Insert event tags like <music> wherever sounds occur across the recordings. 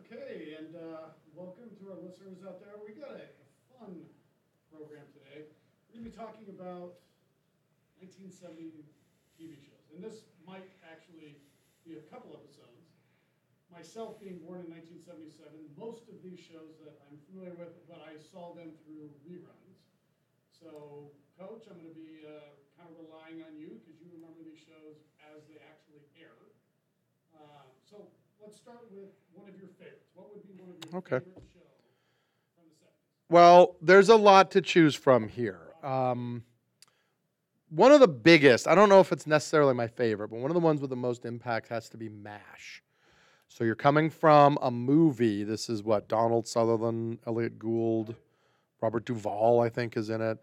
Okay, and uh, welcome to our listeners out there. We got a a fun program today. We're going to be talking about 1970 TV shows, and this might actually be a couple episodes. Myself being born in 1977, most of these shows that I'm familiar with, but I saw them through reruns. So, Coach, I'm going to be uh, kind of relying on you because you remember these shows as they actually air. Uh, so, let's start with one of your favorites. What would be one of your Okay. favorite shows from the 70s? Well, there's a lot to choose from here. Um, one of the biggest, I don't know if it's necessarily my favorite, but one of the ones with the most impact has to be MASH. So you're coming from a movie. This is what Donald Sutherland, Elliot Gould, Robert Duvall, I think, is in it.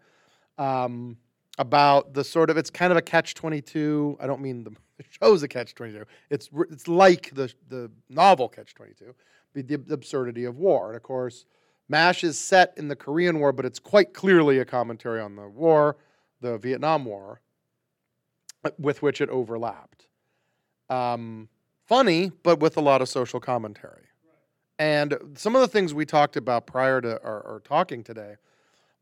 Um, about the sort of, it's kind of a catch 22. I don't mean the, the show's a catch 22. It's, it's like the, the novel catch 22, the, the absurdity of war. And of course, MASH is set in the Korean War, but it's quite clearly a commentary on the war, the Vietnam War, uh, with which it overlapped. Um, funny, but with a lot of social commentary. And some of the things we talked about prior to our, our talking today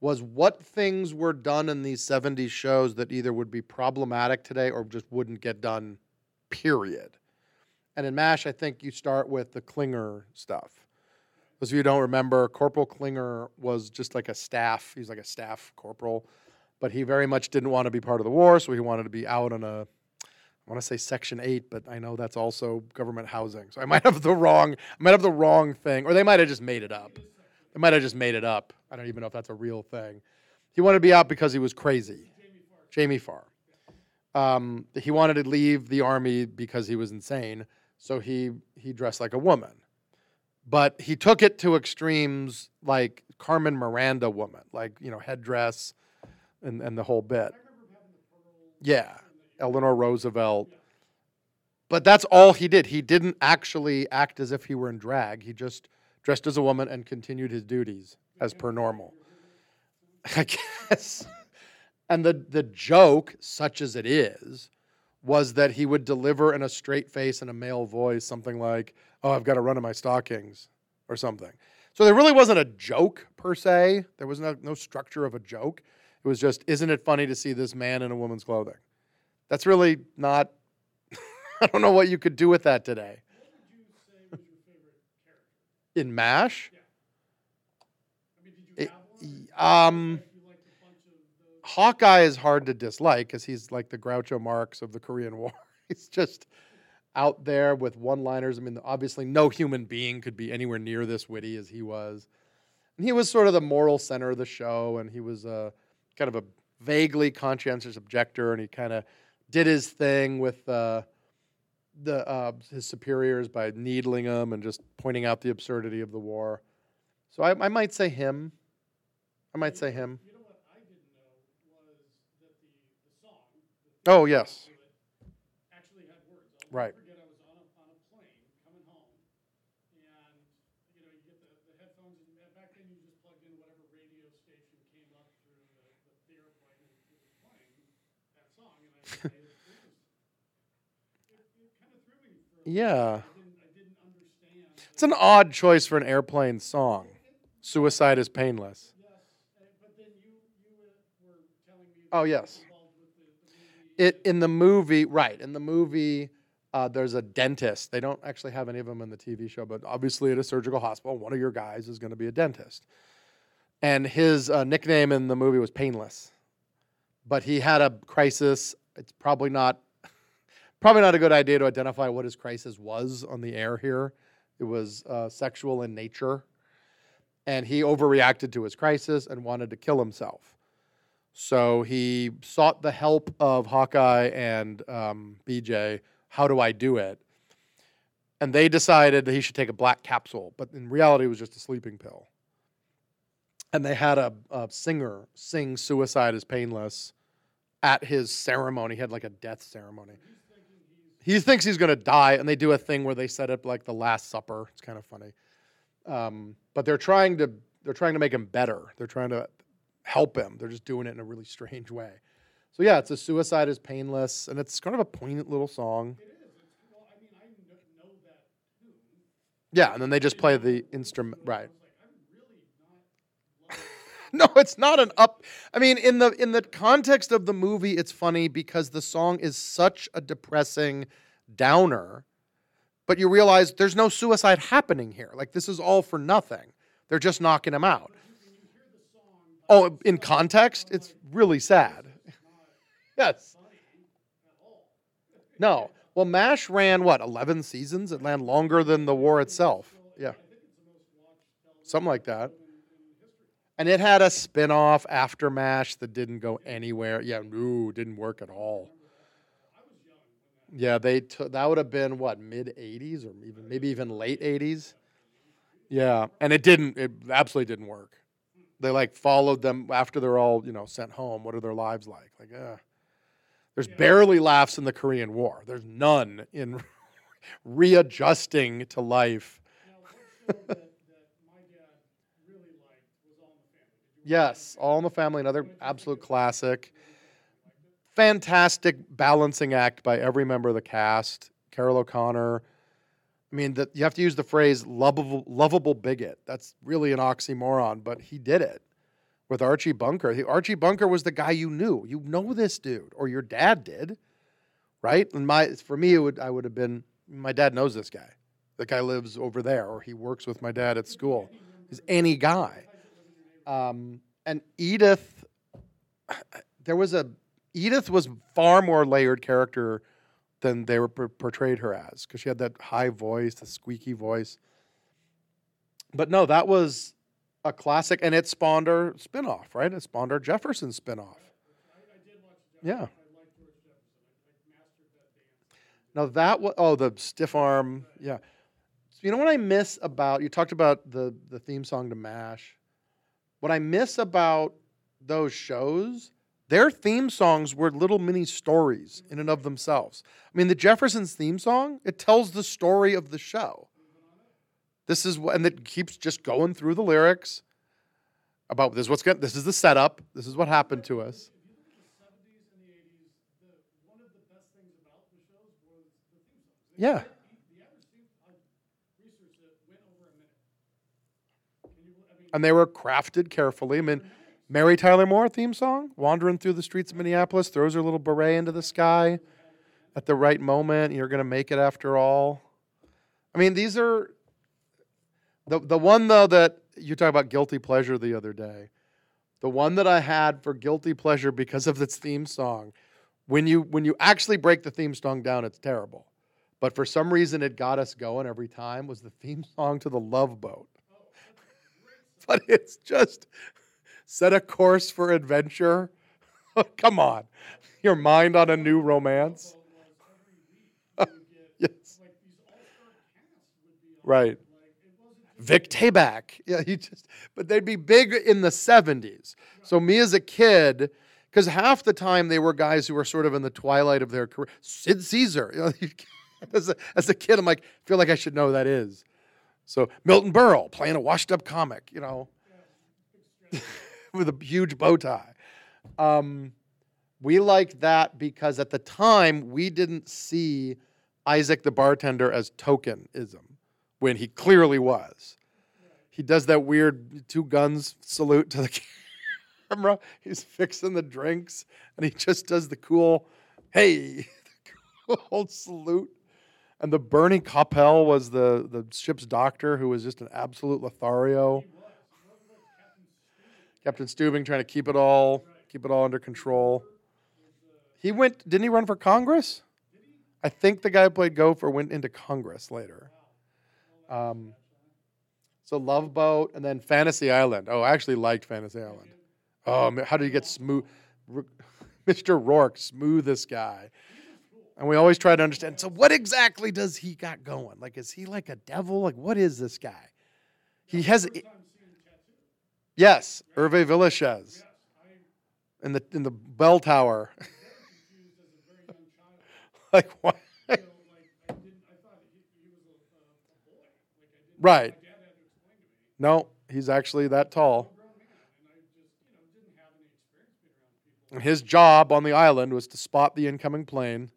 was what things were done in these 70s shows that either would be problematic today or just wouldn't get done, period. And in MASH, I think you start with the Klinger stuff. Those of you don't remember, Corporal Klinger was just like a staff. He's like a staff corporal, but he very much didn't want to be part of the war, so he wanted to be out on a, I want to say Section Eight, but I know that's also government housing. So I might have the wrong, I might have the wrong thing, or they might have just made it up. They might have just made it up. I don't even know if that's a real thing. He wanted to be out because he was crazy. Jamie Farr. Um, he wanted to leave the army because he was insane, so he he dressed like a woman but he took it to extremes like Carmen Miranda woman, like you know headdress and and the whole bit. Yeah, Eleanor Roosevelt. But that's all he did. He didn't actually act as if he were in drag. He just dressed as a woman and continued his duties as per normal. I guess. And the the joke, such as it is, was that he would deliver in a straight face and a male voice something like, "Oh, I've got to run in my stockings," or something. So there really wasn't a joke per se. There was no, no structure of a joke. It was just, "Isn't it funny to see this man in a woman's clothing?" That's really not. <laughs> I don't know what you could do with that today. What would you say was your favorite character? In Mash, I mean, It- have one? y- um, If you liked a bunch of the Hawkeye is hard to dislike because he's like the Groucho Marx of the Korean War. <laughs> he's just out there with one-liners. I mean, obviously, no human being could be anywhere near this witty as he was. And he was sort of the moral center of the show, and he was a kind of a vaguely conscientious objector, and he kind of did his thing with uh, the uh, his superiors by needling them and just pointing out the absurdity of the war. So I, I might say him. I might say him. You know what I didn't know was that the, the song. the Oh, yes. Actually had words. Right. never forget I was on a, on a plane coming home, and you know you get the, the headphones, and back then you just plugged in whatever radio station came up through the, the, the airplane, and it was playing that song, and I, I it, was, it, it kind of threw me for a Yeah. It's an odd choice for an airplane song. Suicide is painless. Oh, yes. It in the movie, right? In the movie, uh, there's a dentist. They don't actually have any of them in the TV show, but obviously at a surgical hospital, one of your guys is going to be a dentist, and his uh, nickname in the movie was Painless. But he had a crisis. It's probably not, probably not a good idea to identify what his crisis was on the air here. It was uh, sexual in nature, and he overreacted to his crisis and wanted to kill himself. So he sought the help of Hawkeye and um, BJ. How do I do it? And they decided that he should take a black capsule, but in reality, it was just a sleeping pill. And they had a, a singer sing "Suicide is Painless" at his ceremony. He had like a death ceremony. He thinks he's going to die, and they do a thing where they set up like the Last Supper. It's kind of funny, um, but they're trying to they're trying to make him better. They're trying to help him. They're just doing it in a really strange way. So yeah, it's a suicide is painless, and it's kind of a poignant little song. It is. It's, well, I mean, I know that tune. Yeah, and then they just play the instrument. Right. <laughs> no, it's not an up. I mean, in the in the context of the movie, it's funny because the song is such a depressing downer. But you realize there's no suicide happening here. Like this is all for nothing. They're just knocking him out. Oh, in context, it's really sad. <laughs> yes. No. Well, MASH ran what, 11 seasons? It ran longer than the war itself. Yeah. Something like that. And it had a spin off after MASH that didn't go anywhere. Yeah, no, didn't work at all. Yeah, they took that would have been what, mid 80s or even maybe even late 80s. Yeah, and it didn't it absolutely didn't work. They like followed them after they're all, you know, sent home. What are their lives like? Like, uh there's barely laughs in the Korean War. There's none in <laughs> readjusting to life. Yes, All in the Family, another absolute classic. Fantastic balancing act by every member of the cast. Carroll O'Connor. I mean, the, you have to use the phrase lovable, lovable bigot. That's really an oxymoron, but he did it with Archie Bunker. Archie Bunker was the guy you knew. You know this dude, or your dad did, right? And my for me, it would I would have been my dad knows this guy. The guy lives over there, or he works with my dad at school. He's any guy. Um, and Edith, there was a Edith was far more layered character than they were portrayed her as because she had that high voice, the squeaky voice. But no, that was a classic, and it spawned our spinoff, right? It spawned our Jefferson spinoff. Yeah. Now that was oh the stiff arm, yeah. So you know what I miss about you talked about the the theme song to Mash. What I miss about those shows, their theme songs were little mini stories in and of themselves. I mean, the Jeffersons theme song it tells the story of the show. This is what, and it keeps just going through the lyrics about this. Is what's going, this is the setup. This is what happened to us. Yeah. And they were crafted carefully. I mean, mm-hmm. Mary Tyler Moore theme song, wandering through the streets of Minneapolis, throws her little beret into the sky at the right moment. You're going to make it after all. I mean, these are the the one though that you talked about guilty pleasure the other day. The one that I had for guilty pleasure because of its theme song. When you when you actually break the theme song down, it's terrible. But for some reason it got us going every time was the theme song to the Love Boat. <laughs> but it's just set a course for adventure. <laughs> Come on. Your mind on a new romance. <laughs> yes. Right. Vic Tayback. Yeah, he just, but they'd be big in the 70s. So me as a kid, because half the time they were guys who were sort of in the twilight of their career. Sid Caesar. You know, as, a, as a kid, I'm like, feel like I should know who that is. So Milton Berle playing a washed up comic, you know, <laughs> with a huge bow tie. Um, we liked that because at the time we didn't see Isaac the bartender as tokenism when he clearly was. He does that weird two guns salute to the <laughs> camera. He's fixing the drinks and he just does the cool, hey, <laughs> the cool salute. And the Bernie Kopell was the, the ship's doctor who was just an absolute Lothario. Captain Stubing trying to keep it all keep it all under control. He went didn't he run for Congress? I think the guy who played Gopher went into Congress later. Um, so Love Boat and then Fantasy Island. Oh, I actually liked Fantasy Island. Oh, how did he get smooth? Mr. <laughs> Rourke, smoothest guy. And we always try to understand. So, what exactly does he got going? Like, is he like a devil? Like, what is this guy? He has. Yes, Hervé Villechaize. In the in the bell tower. <laughs> like what? Right. No, he's actually that tall. And his job on the island was to spot the incoming plane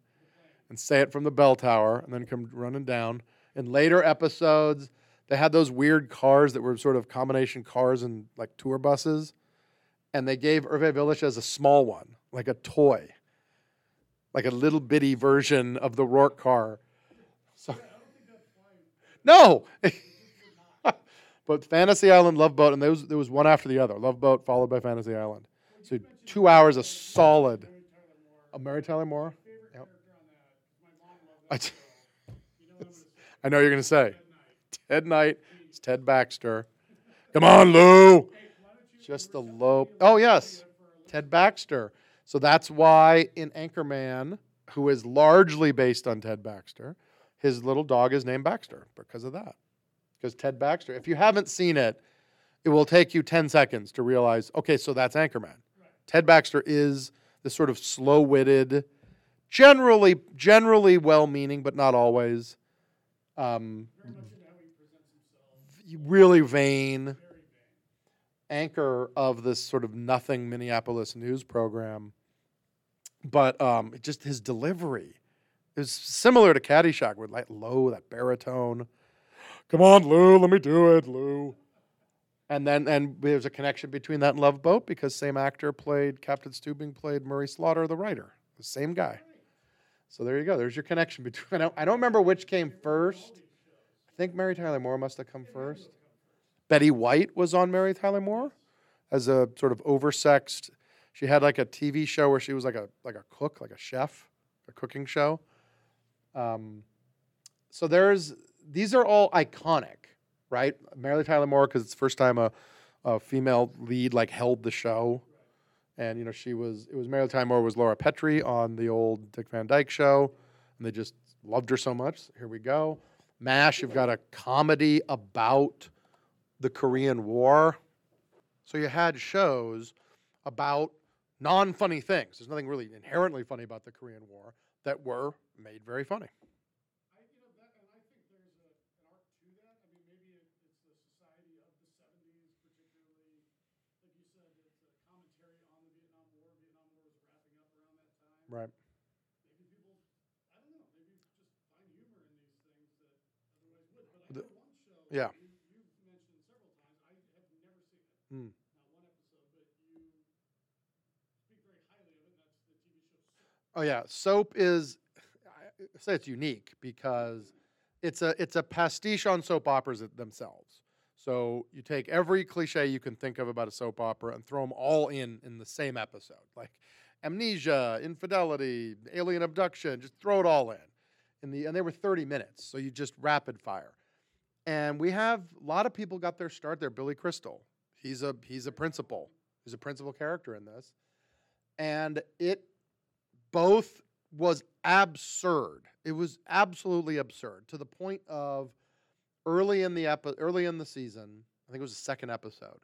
and say it from the bell tower and then come running down. In later episodes, They had those weird cars that were sort of combination cars and like tour buses, and they gave Hervé Villechaize a small one, like a toy, like a little bitty version of the Rourke car. So, <laughs> no. <laughs> but Fantasy Island, Love Boat, and there was, there was one after the other. Love Boat followed by Fantasy Island. So two hours of solid. A Mary Tyler Moore. I, know you're gonna say Ted Knight. It's Ted Baxter. Come on, Lou. Just the low. Oh yes, Ted Baxter. So that's why in Anchorman, who is largely based on Ted Baxter, his little dog is named Baxter because of that. Because Ted Baxter, if you haven't seen it, it will take you 10 seconds to realize, okay, so that's Anchorman. Ted Baxter is the sort of slow-witted, generally generally well-meaning, but not always. Um, really vain anchor of this sort of nothing Minneapolis news program. But um, just his delivery is similar to Caddyshack with like low, that baritone. Come on, Lou, let me do it, Lou. And then and there's a connection between that and Love Boat because same actor played Captain Stubing played Murray Slaughter, the writer, the same guy. So there you go. There's your connection <laughs> between. I don't, I don't remember which came first. I think Mary Tyler Moore must have come first. Betty White was on Mary Tyler Moore as a sort of oversexed. She had like a TV show where she was like a like a cook, like a chef, a cooking show. Um, so there's these are all iconic, right? Mary Tyler Moore because it's the first time a, a female lead like held the show, and you know she was it was Mary Tyler was Laura Petrie on the old Dick Van Dyke show, and they just loved her so much. Here we go. MASH, you've got a comedy about the Korean War. So you had shows about non funny things. There's nothing really inherently funny about the Korean War that were made very funny. I, you know, that, and I think there's a, an art to that. I mean, maybe it, it's the society of the '70s, particularly, like you said, it's a commentary on the Vietnam War. Vietnam War was wrapping up around that time. Right. Maybe people, I don't know, maybe just find humor in these things that otherwise would. But I The- know one show. yeah. You, you've mentioned several times. I have never seen it. Hmm. Not one episode, but you speak very highly of it. And that's the TV show. Soap. Oh yeah, soap is I say it's unique because it's a it's a pastiche on soap operas themselves. So you take every cliche you can think of about a soap opera and throw them all in in the same episode, like amnesia, infidelity, alien abduction. Just throw it all in. In the and they were thirty minutes, so you just rapid fire. And we have a lot of people got their start there. Billy Crystal, he's a he's a principal. He's a principal character in this, and it both was absurd. It was absolutely absurd to the point of early in the epi- early in the season. I think it was the second episode.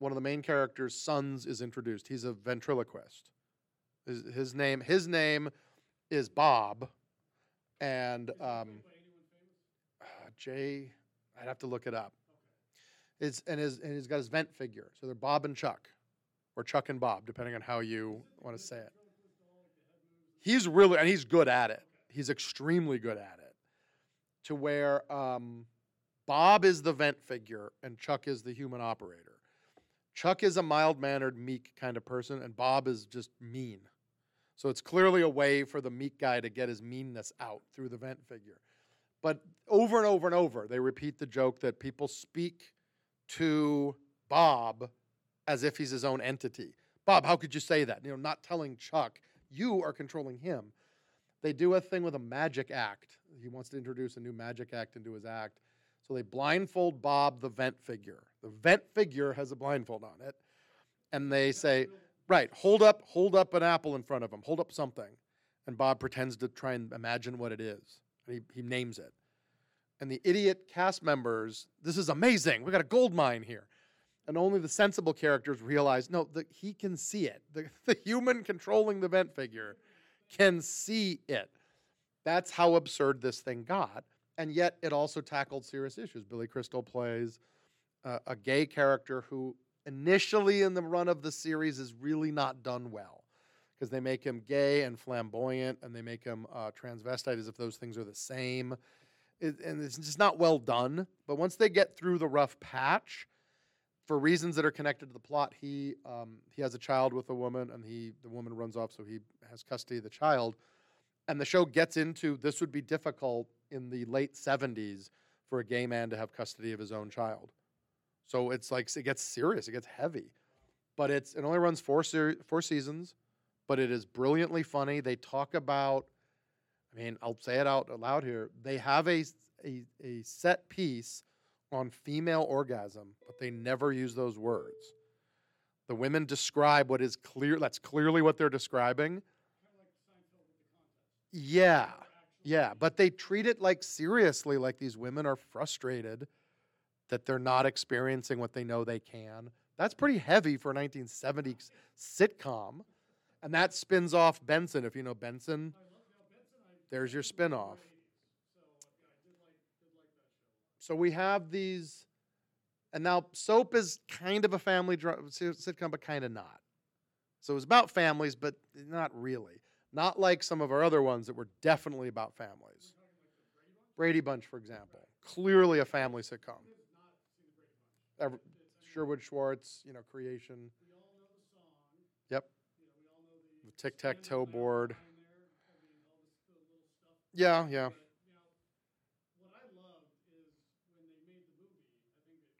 One of the main characters' sons is introduced. He's a ventriloquist. His, his name his name is Bob, and um, Jay. I'd have to look it up. It's and his and he's got his vent figure. So they're Bob and Chuck, or Chuck and Bob, depending on how you want to say it. He's really and he's good at it. He's extremely good at it. To where um, Bob is the vent figure and Chuck is the human operator. Chuck is a mild mannered, meek kind of person, and Bob is just mean. So it's clearly a way for the meek guy to get his meanness out through the vent figure. But over and over and over, they repeat the joke that people speak to Bob as if he's his own entity. Bob, how could you say that? You know, not telling Chuck, you are controlling him. They do a thing with a magic act. He wants to introduce a new magic act into his act. So they blindfold Bob, the vent figure. The vent figure has a blindfold on it. And they say, right, hold up, hold up an apple in front of him, hold up something. And Bob pretends to try and imagine what it is. He, he names it. And the idiot cast members, this is amazing. We got a gold mine here. And only the sensible characters realize, no, the, he can see it. The, <laughs> the human controlling the vent figure can see it. That's how absurd this thing got. And yet it also tackled serious issues. Billy Crystal plays uh, a gay character who initially in the run of the series is really not done well because they make him gay and flamboyant and they make him uh, transvestite as if those things are the same. it, and it's just not well done. But once they get through the rough patch, for reasons that are connected to the plot, he um, he has a child with a woman, and he the woman runs off, so he has custody of the child. And the show gets into this would be difficult in the late '70s for a gay man to have custody of his own child. So it's like it gets serious, it gets heavy, but it's it only runs four ser- four seasons, but it is brilliantly funny. They talk about, I mean, I'll say it out loud here. They have a a set piece on female orgasm, but they never use those words. The women describe what is clear. That's clearly what they're describing. Yeah, yeah, but they treat it like seriously, like these women are frustrated that they're not experiencing what they know they can. That's pretty heavy for a 1970s sitcom. And that spins off Benson. If you know Benson, there's your spin off. So we have these, and now Soap is kind of a family si- sitcom, but kind of not. So it was about families, but not really. Not like some of our other ones that were definitely about families. Brady Bunch, for example, clearly a family sitcom. Ever- Sherwood Schwartz, you know, creation. Tic tac toe board. Yeah, yeah.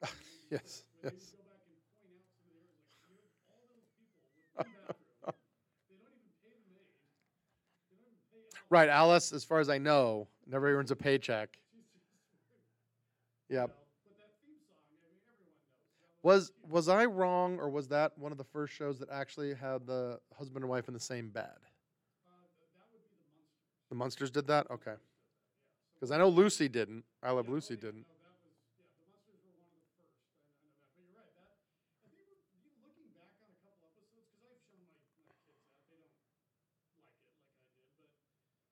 <laughs> Yes, yes. <laughs> Right, Alice, as far as I know, never earns a paycheck. Yep. you know? But that theme song, I mean, everyone knows. That Was was I wrong, or was that one of the first shows that actually had the husband and wife in the same bed? uh, that would be the Munsters. Did that, okay. Because I know Lucy didn't. I Love Lucy didn't. No, that was, yeah, the Munsters were one of the first. I, I know that. But you're right. That, I think we're, you looking back on a couple episodes, because I've shown my, my kids that. They don't like it like I did,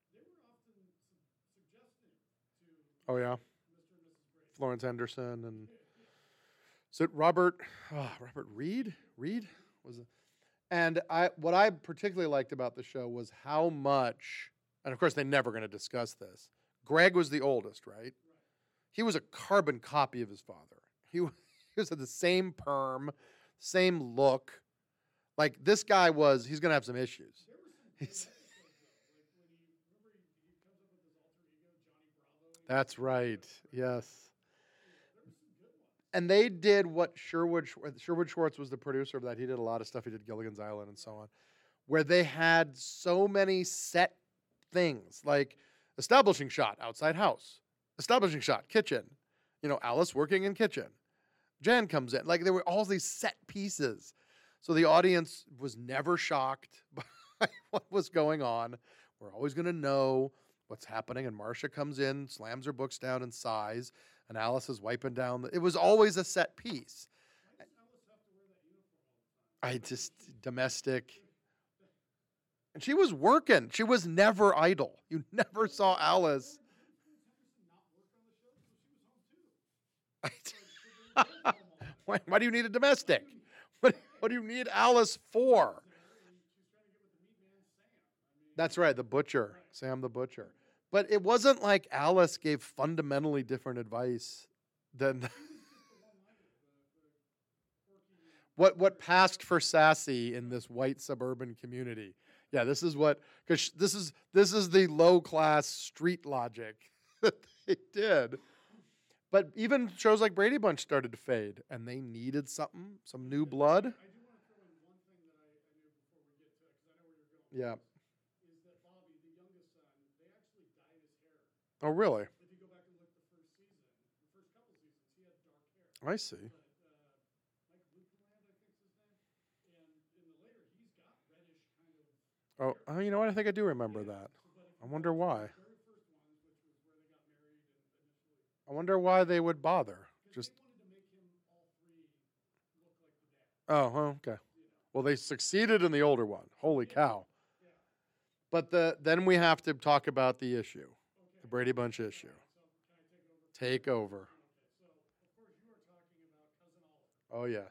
but they were often su- suggestive to Oh yeah, Mr. and Mrs. Florence Henderson and it Robert? Oh, Robert Reed? Reed was? And I what I particularly liked about the show was how much, and of course they're never going to discuss this. Greg was the oldest, right? He was a carbon copy of his father. He, <laughs> he was at the same perm, same look. Like this guy was, he's going to have some issues. He's, <laughs> that's right. Yes. And they did what Sherwood uh, Sherwood Schwartz was the producer of that. He did a lot of stuff. He did Gilligan's Island and so on, where they had so many set things like establishing shot outside house, establishing shot kitchen, you know Alice working in kitchen, Jan comes in. Like there were all these set pieces, so the audience was never shocked <laughs> by what was going on. We're always going to know what's happening. And Marcia comes in, slams her books down and sighs, and Alice is wiping down. The, it was always a set piece. I just domestic. And she was working. She was never idle. You <laughs> never saw Alice. <laughs> <laughs> why, why do you need a domestic? What, what do you need Alice for? That's right, the butcher, Sam the butcher. But it wasn't like Alice gave fundamentally different advice than <laughs> what what passed for sassy in this white suburban community. Yeah, this is what because this is this is the low class street logic <laughs> that they did. But even shows like Brady Bunch started to fade, and they needed something, some new blood. I dark hair. I see. But uh, Mike Lookinland, I think's his name. And in the later, he's got reddish kind of. Oh, oh, you know what? I think I do remember that. I wonder why. Very first ones, which was where they got married and initially. I wonder why they would bother. Just They wanted to make him all three look like the dad. oh, okay. Well, they succeeded in the older one. Holy cow! But the then we have to talk about the issue, Brady Bunch issue. Take over. Oh yes.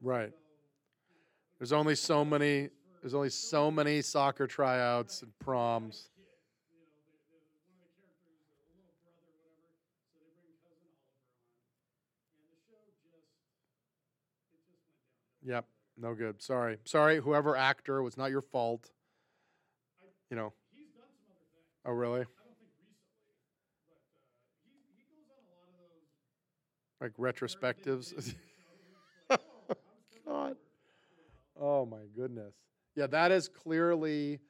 Right. There's only so many. There's only so many soccer tryouts and proms. kid, you know, the, the, one of the characters, a little brother, whatever, so they bring cousin Oliver on. And the show just, it just went downhill. Yep. No good. Sorry. Sorry. Whoever actor it was not your fault. I, You know. he's done some other things. Oh really? I don't think recently, but uh, he, he goes on a lot of those Like retrospectives. <laughs> like, oh, I was cousin God. Oliver, you know. Oh my goodness. Yeah, that is clearly.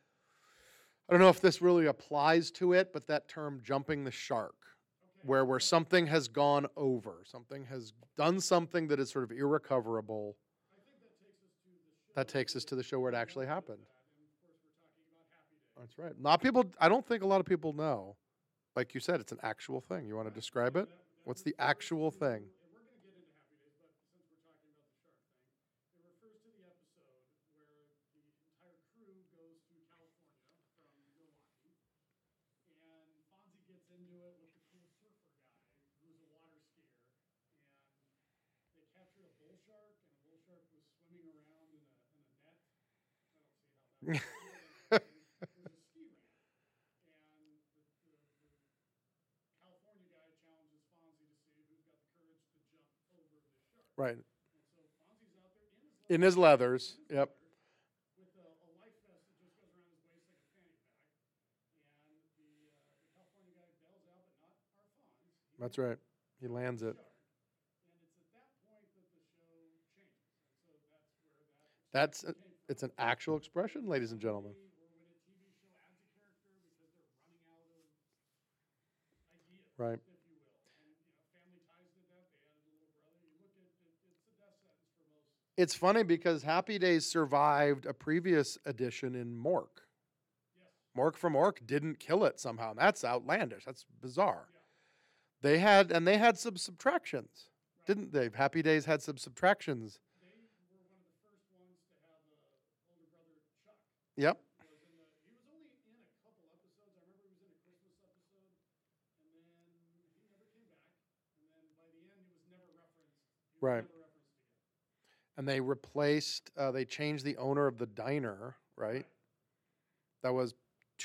I don't know if this really applies to it, but that term "jumping the shark," Okay. where where something has gone over, something has done something that is sort of irrecoverable. I think that takes us to the show. That takes us to the show where it actually happened. That's right. Not people. I don't think a lot of people know. Like you said, it's an actual thing. You want to describe it? What's the actual thing? And we're going to get into Happy Days, but since we're talking about the shark thing, it refers to the episode where the entire crew goes to California from Milwaukee, and Fonzie gets into it with the cool surfer guy who's a water skier, and they captured a bull shark, and a bull shark was swimming around in a, in a net. I don't see how that works. It was a ski ramp, and the, the, the California guy challenges Fonzie to see who's got the courage to jump over the shark. Right. And so Fonzie's out there in his In his leathers. Yep. with a, a life vest that just goes around his waist like a fanny pack. And the, uh, the California guy bails out, but not our Fonz. He That's right. He lands it. And it's at that point that the show changes. And so that's where it's an actual expression, ladies and gentlemen. Right. it's funny because Happy Days survived a previous edition in Mork. Yes. Mork from Ork didn't kill it somehow. That's outlandish. That's bizarre. Yeah. They had and they had some subtractions, didn't they? Happy Days had some subtractions. They were one of the first ones to have a older brother, Chuck. Yep. was in the, he was only in a couple episodes. I remember he was in a Christmas episode, and then he never came back. And then by the end, he was never referenced. He was Right. Never referenced again. And they replaced. Uh, they changed the owner of the diner. Right. That was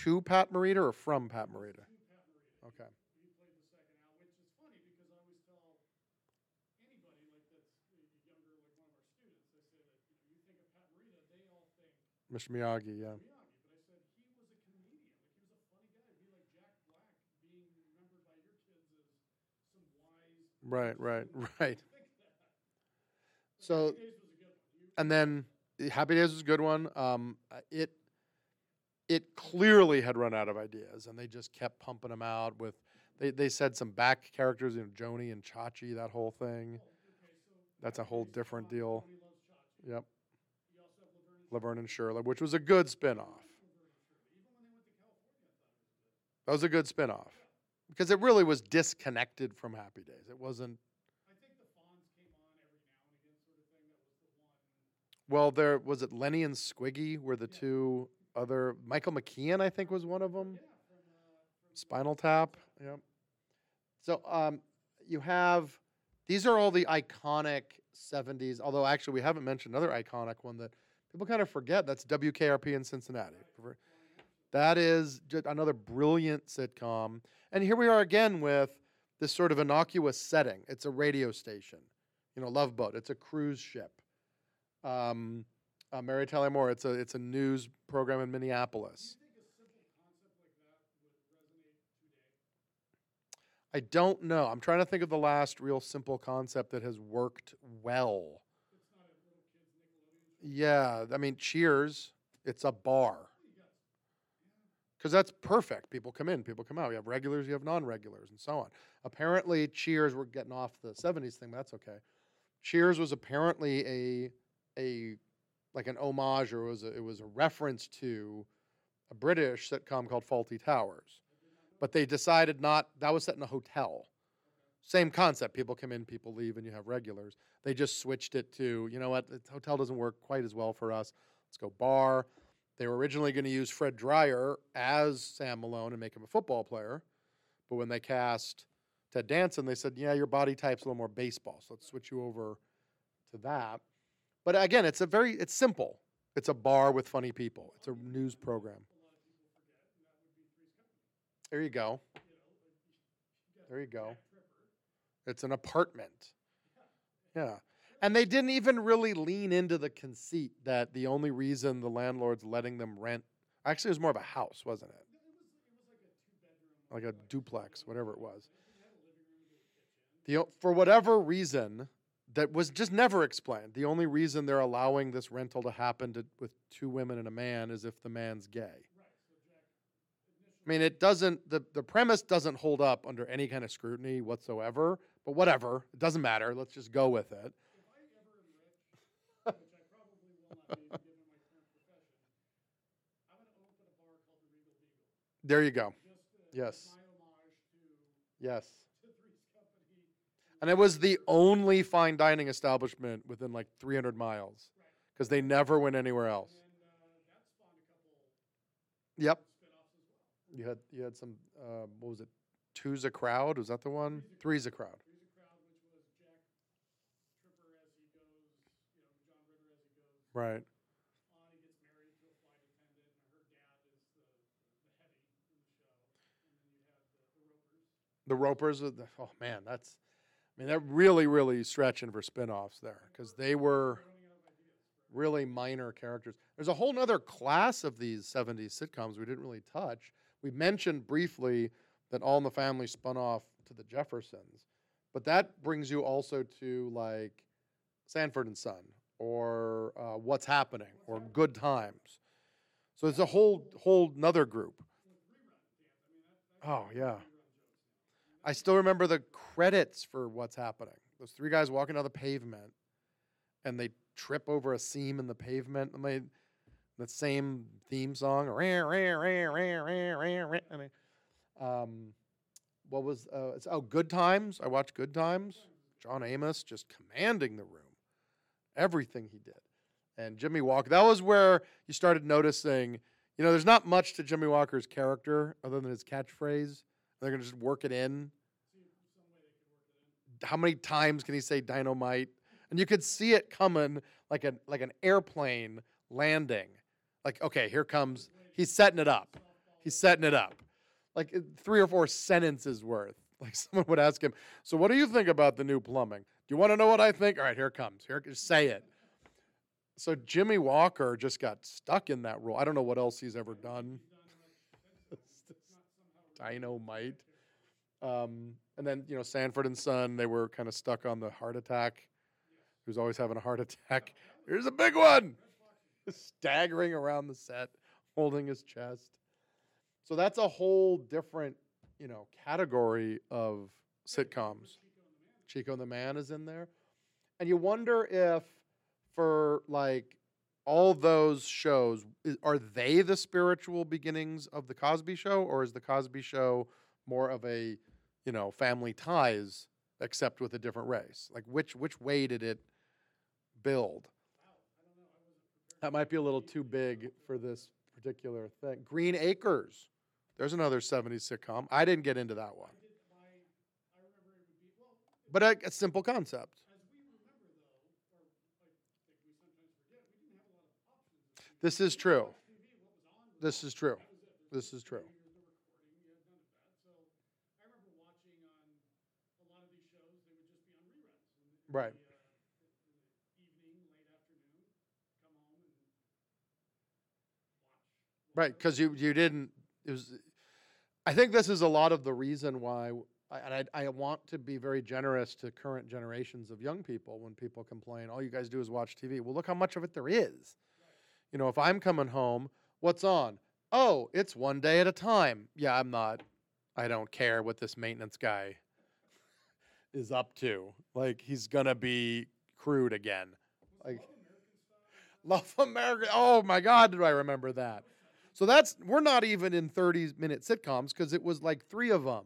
to Pat Morita or from Pat Morita. To Pat Morita. Okay. He played the second out, which is funny because I always tell anybody like that's uh, younger, like one of our students, I say that you know you think of Pat Morita, they all think Mr. Miyagi. Yeah. Miyagi, but I said he was a comedian. Like he was a funny guy. He'd be like Jack Black being remembered by your kids as some wise. Right. Right. <laughs> Right. Think that. But So- Happy Days was a good one. You, and then Happy Days was a good one. Um, it it clearly had run out of ideas, and they just kept pumping them out with. They, they said some back characters, you know, Joanie and Chachi, that whole thing. oh, That's a whole different deal. Joanie loves Chachi. Yep, You also have Laverne and Shirley, which was a good spinoff. Laverne and Shirley. Even when they went to California, I thought it was good. That was a good spinoff because it really was disconnected from Happy Days. It wasn't. I think the Fonz came on every now and again, sort of thing. That was the one. Well, there was it. Lenny and Squiggy were the two other. Michael McKean, I think, was one of them. Yeah, from uh, from Spinal Tap. Yep. So um, you have these are all the iconic '70s. Although actually, we haven't mentioned another iconic one that people kind of forget. That's WKRP in Cincinnati. That is another brilliant sitcom. And here we are again with this sort of innocuous setting. It's a radio station, you know, Love Boat. It's a cruise ship. Um, uh, Mary Tyler Moore. It's a it's a news program in Minneapolis. Do you think a simple concept like that would resonate today? I don't know. I'm trying to think of the last real simple concept that has worked well. It's not a little kid's Nickelodeon show. Yeah, I mean, Cheers. It's a bar because that's perfect. People come in, people come out. You have regulars, you have non-regulars, and so on. Apparently, Cheers. We're getting off the '70s thing, but that's okay. Cheers was apparently a a like an homage, or it was a, it was a reference to a British sitcom called Fawlty Towers. But they decided not. That was set in a hotel. Same concept. People come in, people leave, and you have regulars. They just switched it to, you know what, the hotel doesn't work quite as well for us. Let's go bar. They were originally going to use Fred Dryer as Sam Malone and make him a football player. But when they cast Ted Danson, they said, yeah, your body type's a little more baseball, so let's switch you over to that. But again, it's a very it's simple. It's a bar with funny people. It's a news program. There you go. There you go. It's an apartment. Yeah. And they didn't even really lean into the conceit that the only reason the landlord's letting them rent actually it was more of a house, wasn't it? Like a duplex, whatever it was. The, for whatever reason that was just never explained. The only reason they're allowing this rental to happen to, with two women and a man is if the man's gay. I mean, it doesn't, the, the premise doesn't hold up under any kind of scrutiny whatsoever, but whatever, it doesn't matter. Let's just go with it. There you go. Yes. Yes. And it was the only fine dining establishment within like 300 miles because they never went anywhere else. Yep. You had you had some uh, what was it? Two's a crowd. Was that the one? Three's a Crowd, which was Jack Tripper as he goes, you know, John Ritter as he goes Right. on, gets married to a flight attendant, and her dad is the, the heavy in the show. And then you have the, the Ropers. The Ropers. With the, oh man, that's. I mean, they're really, really stretching for spin-offs there because they were Running out of ideas. for- really minor characters. There's a whole other class of these 70s sitcoms we didn't really touch. We mentioned briefly that All in the Family spun off to the Jeffersons, but that brings you also to like Sanford and Son or uh, What's Happening or Good Times. So it's a whole whole another group. Oh yeah. I still remember the credits for What's Happening. Those three guys walking down the pavement and they trip over a seam in the pavement. And they, the same theme song. Um, what was uh, oh Good Times? I watched Good Times. John Amos just commanding the room, everything he did, and Jimmie Walker. That was where you started noticing. You know, there's not much to Jimmie Walker's character other than his catchphrase. They're gonna just work it in. How many times can he say dynamite? And you could see it coming like a like an airplane landing. Like, okay, here comes he's setting it up. He's setting it up. Like three or four sentences worth. <laughs> Like someone would ask him, "So what do you think about the new plumbing? Do you want to know what I think?" All right, here it comes. Here, just say it. So Jimmie Walker just got stuck in that role. I don't know what else he's ever done. <laughs> Dynamite. Um, and then you know Sanford and Son, they were kind of stuck on the heart attack. Who's always having a heart <laughs> attack? Here's a big one, staggering around the set, holding his chest. So that's a whole different, you know, category of sitcoms. Chico and the Man is in there, and you wonder if, for like all those shows, are they the spiritual beginnings of the Cosby Show, or is the Cosby Show more of a, you know, family ties, except with a different race? Like which which way did it build? That might be a little too big for this particular thing. Green Acres. There's another 70s sitcom. I didn't get into that one. Did my, I remember it would be, well, But a, a simple concept. as we remember though, or I think we sometimes forget, we didn't have a lot of options. on TV. This is true. TV, what was on was This is true. that was it. There This is true. Here's the recording, you had none of that. So I remember watching on a lot of these shows, they would just be on reruns. in the- in Right. uh, in the evening, late afternoon, come home and watch. Right, because you you didn't. It was. I think this is a lot of the reason why, and I, I want to be very generous to current generations of young people when people complain, all you guys do is watch TV. Well, look how much of it there is. You know, if I'm coming home, what's on? Oh, it's one day at a time. Yeah, I'm not. I don't care what this maintenance guy is up to. Like he's gonna be crude again. Like Love America. Oh my God, did I remember that? So that's we're not even in 30 minute sitcoms because it was like three of them.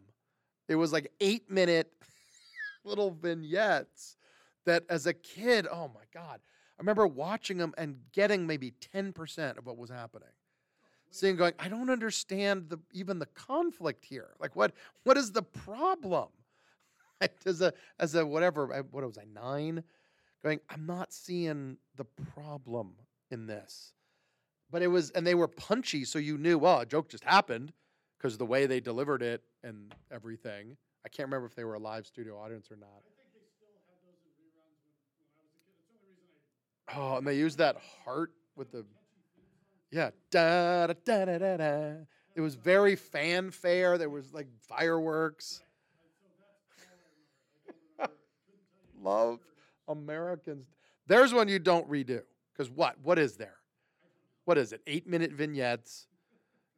It was like eight minute <laughs> little vignettes that as a kid, oh my God, I remember watching them and getting maybe 10% of what was happening. Seeing going, I don't understand the even the conflict here. Like what what is the problem? <laughs> as a as a whatever, what was I, nine? going, I'm not seeing the problem in this. But it was, and they were punchy, so you knew, well, a joke just happened because the way they delivered it and everything. I can't remember if they were a live studio audience or not. I think they still had those in reruns when, when I was a kid. It's the only reason I Oh, and they used that heart with the, yeah, da da da da da da. It was very fanfare. There was like fireworks. <laughs> Love Americans. There's one you don't redo. Because what? What is there? What is it? Eight minute vignettes.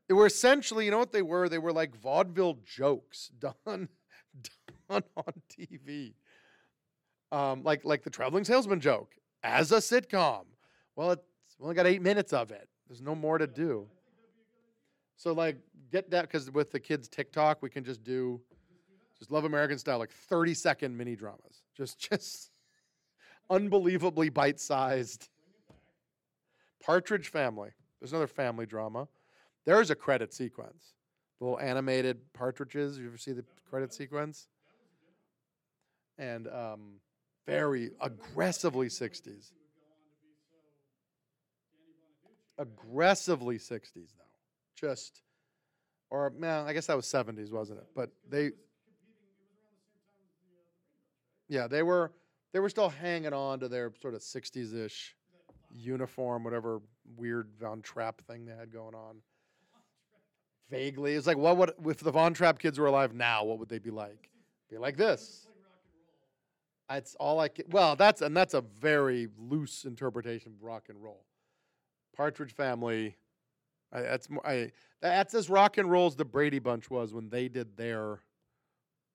They were essentially, you know what they were? They were like vaudeville jokes <laughs> done, done on TV. Um, like like the traveling salesman joke as a sitcom. Well, it's only got eight minutes of it. There's no more to do. So like get that because with the kids TikTok, we can just do just love American style, like 30 second mini dramas. Just <laughs> just unbelievably bite sized. Partridge Family. There's another family drama. There's a credit sequence. The little animated partridges. You ever see the credit sequence? And um, very aggressively 60s. Aggressively 60s, though. Just, or man, I guess that was 70s, wasn't it? But they, yeah, they were they were still hanging on to their sort of 60s ish uniform, whatever weird Von Trapp thing they had going on. Vaguely, it's like what would if the Von Trapp kids were alive now? What would they be like? Be like this. That's all I can. Well, that's and that's a very loose interpretation of rock and roll. Partridge Family. I, that's more. I that's as rock and roll as the Brady Bunch was when they did their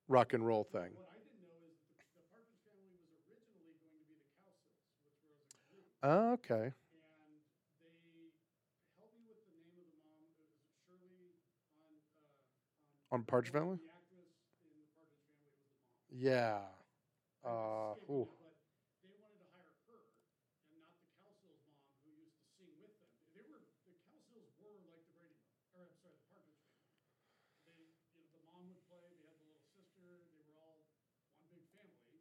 rock and roll thing. What I didn't know is that the, the Partridge Family was originally going to be the Cowsills, which was a group, Oh, okay. and they help me with the name of the mom. It was Shirley on uh, On Partridge Family. The actress in the Family was the mom. Yeah. Uh, ooh. they wanted to hire her and not the Cowsills mom who used to sing with them. They were the Cowsills were like the Brady Bunch, or I'm sorry, the Partridge Family. They, you know, the mom would play. They had the little sister. They were all one big family,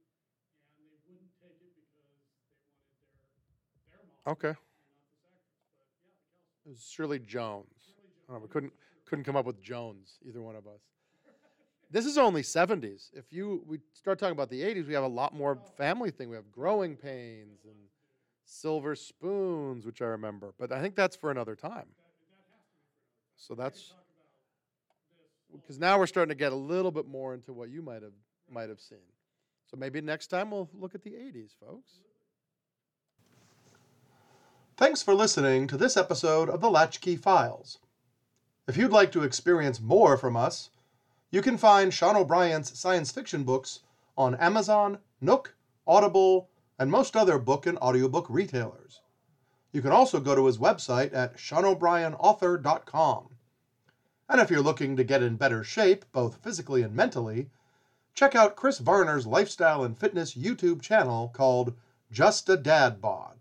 and they wouldn't take it because they wanted their their mom Okay. and not this actress. But yeah, the Cowsills. It was Shirley Jones. I don't know, we couldn't couldn't come up with Jones, either one of us. This is only 70s. If you we start talking about the 80s, we have a lot more family thing. We have growing pains and silver spoons, which I remember. But I think that's for another time. So that's because now we're starting to get a little bit more into what you might have might have seen. So maybe next time we'll look at the 80s, folks. Thanks for listening to this episode of the Latchkey Files. If you'd like to experience more from us, you can find Sean O'Brien's science fiction books on Amazon, Nook, Audible, and most other book and audiobook retailers. You can also go to his website at seanobrienauthor.com. And if you're looking to get in better shape, both physically and mentally, check out Chris Varner's lifestyle and fitness YouTube channel called Just a Dad Bod.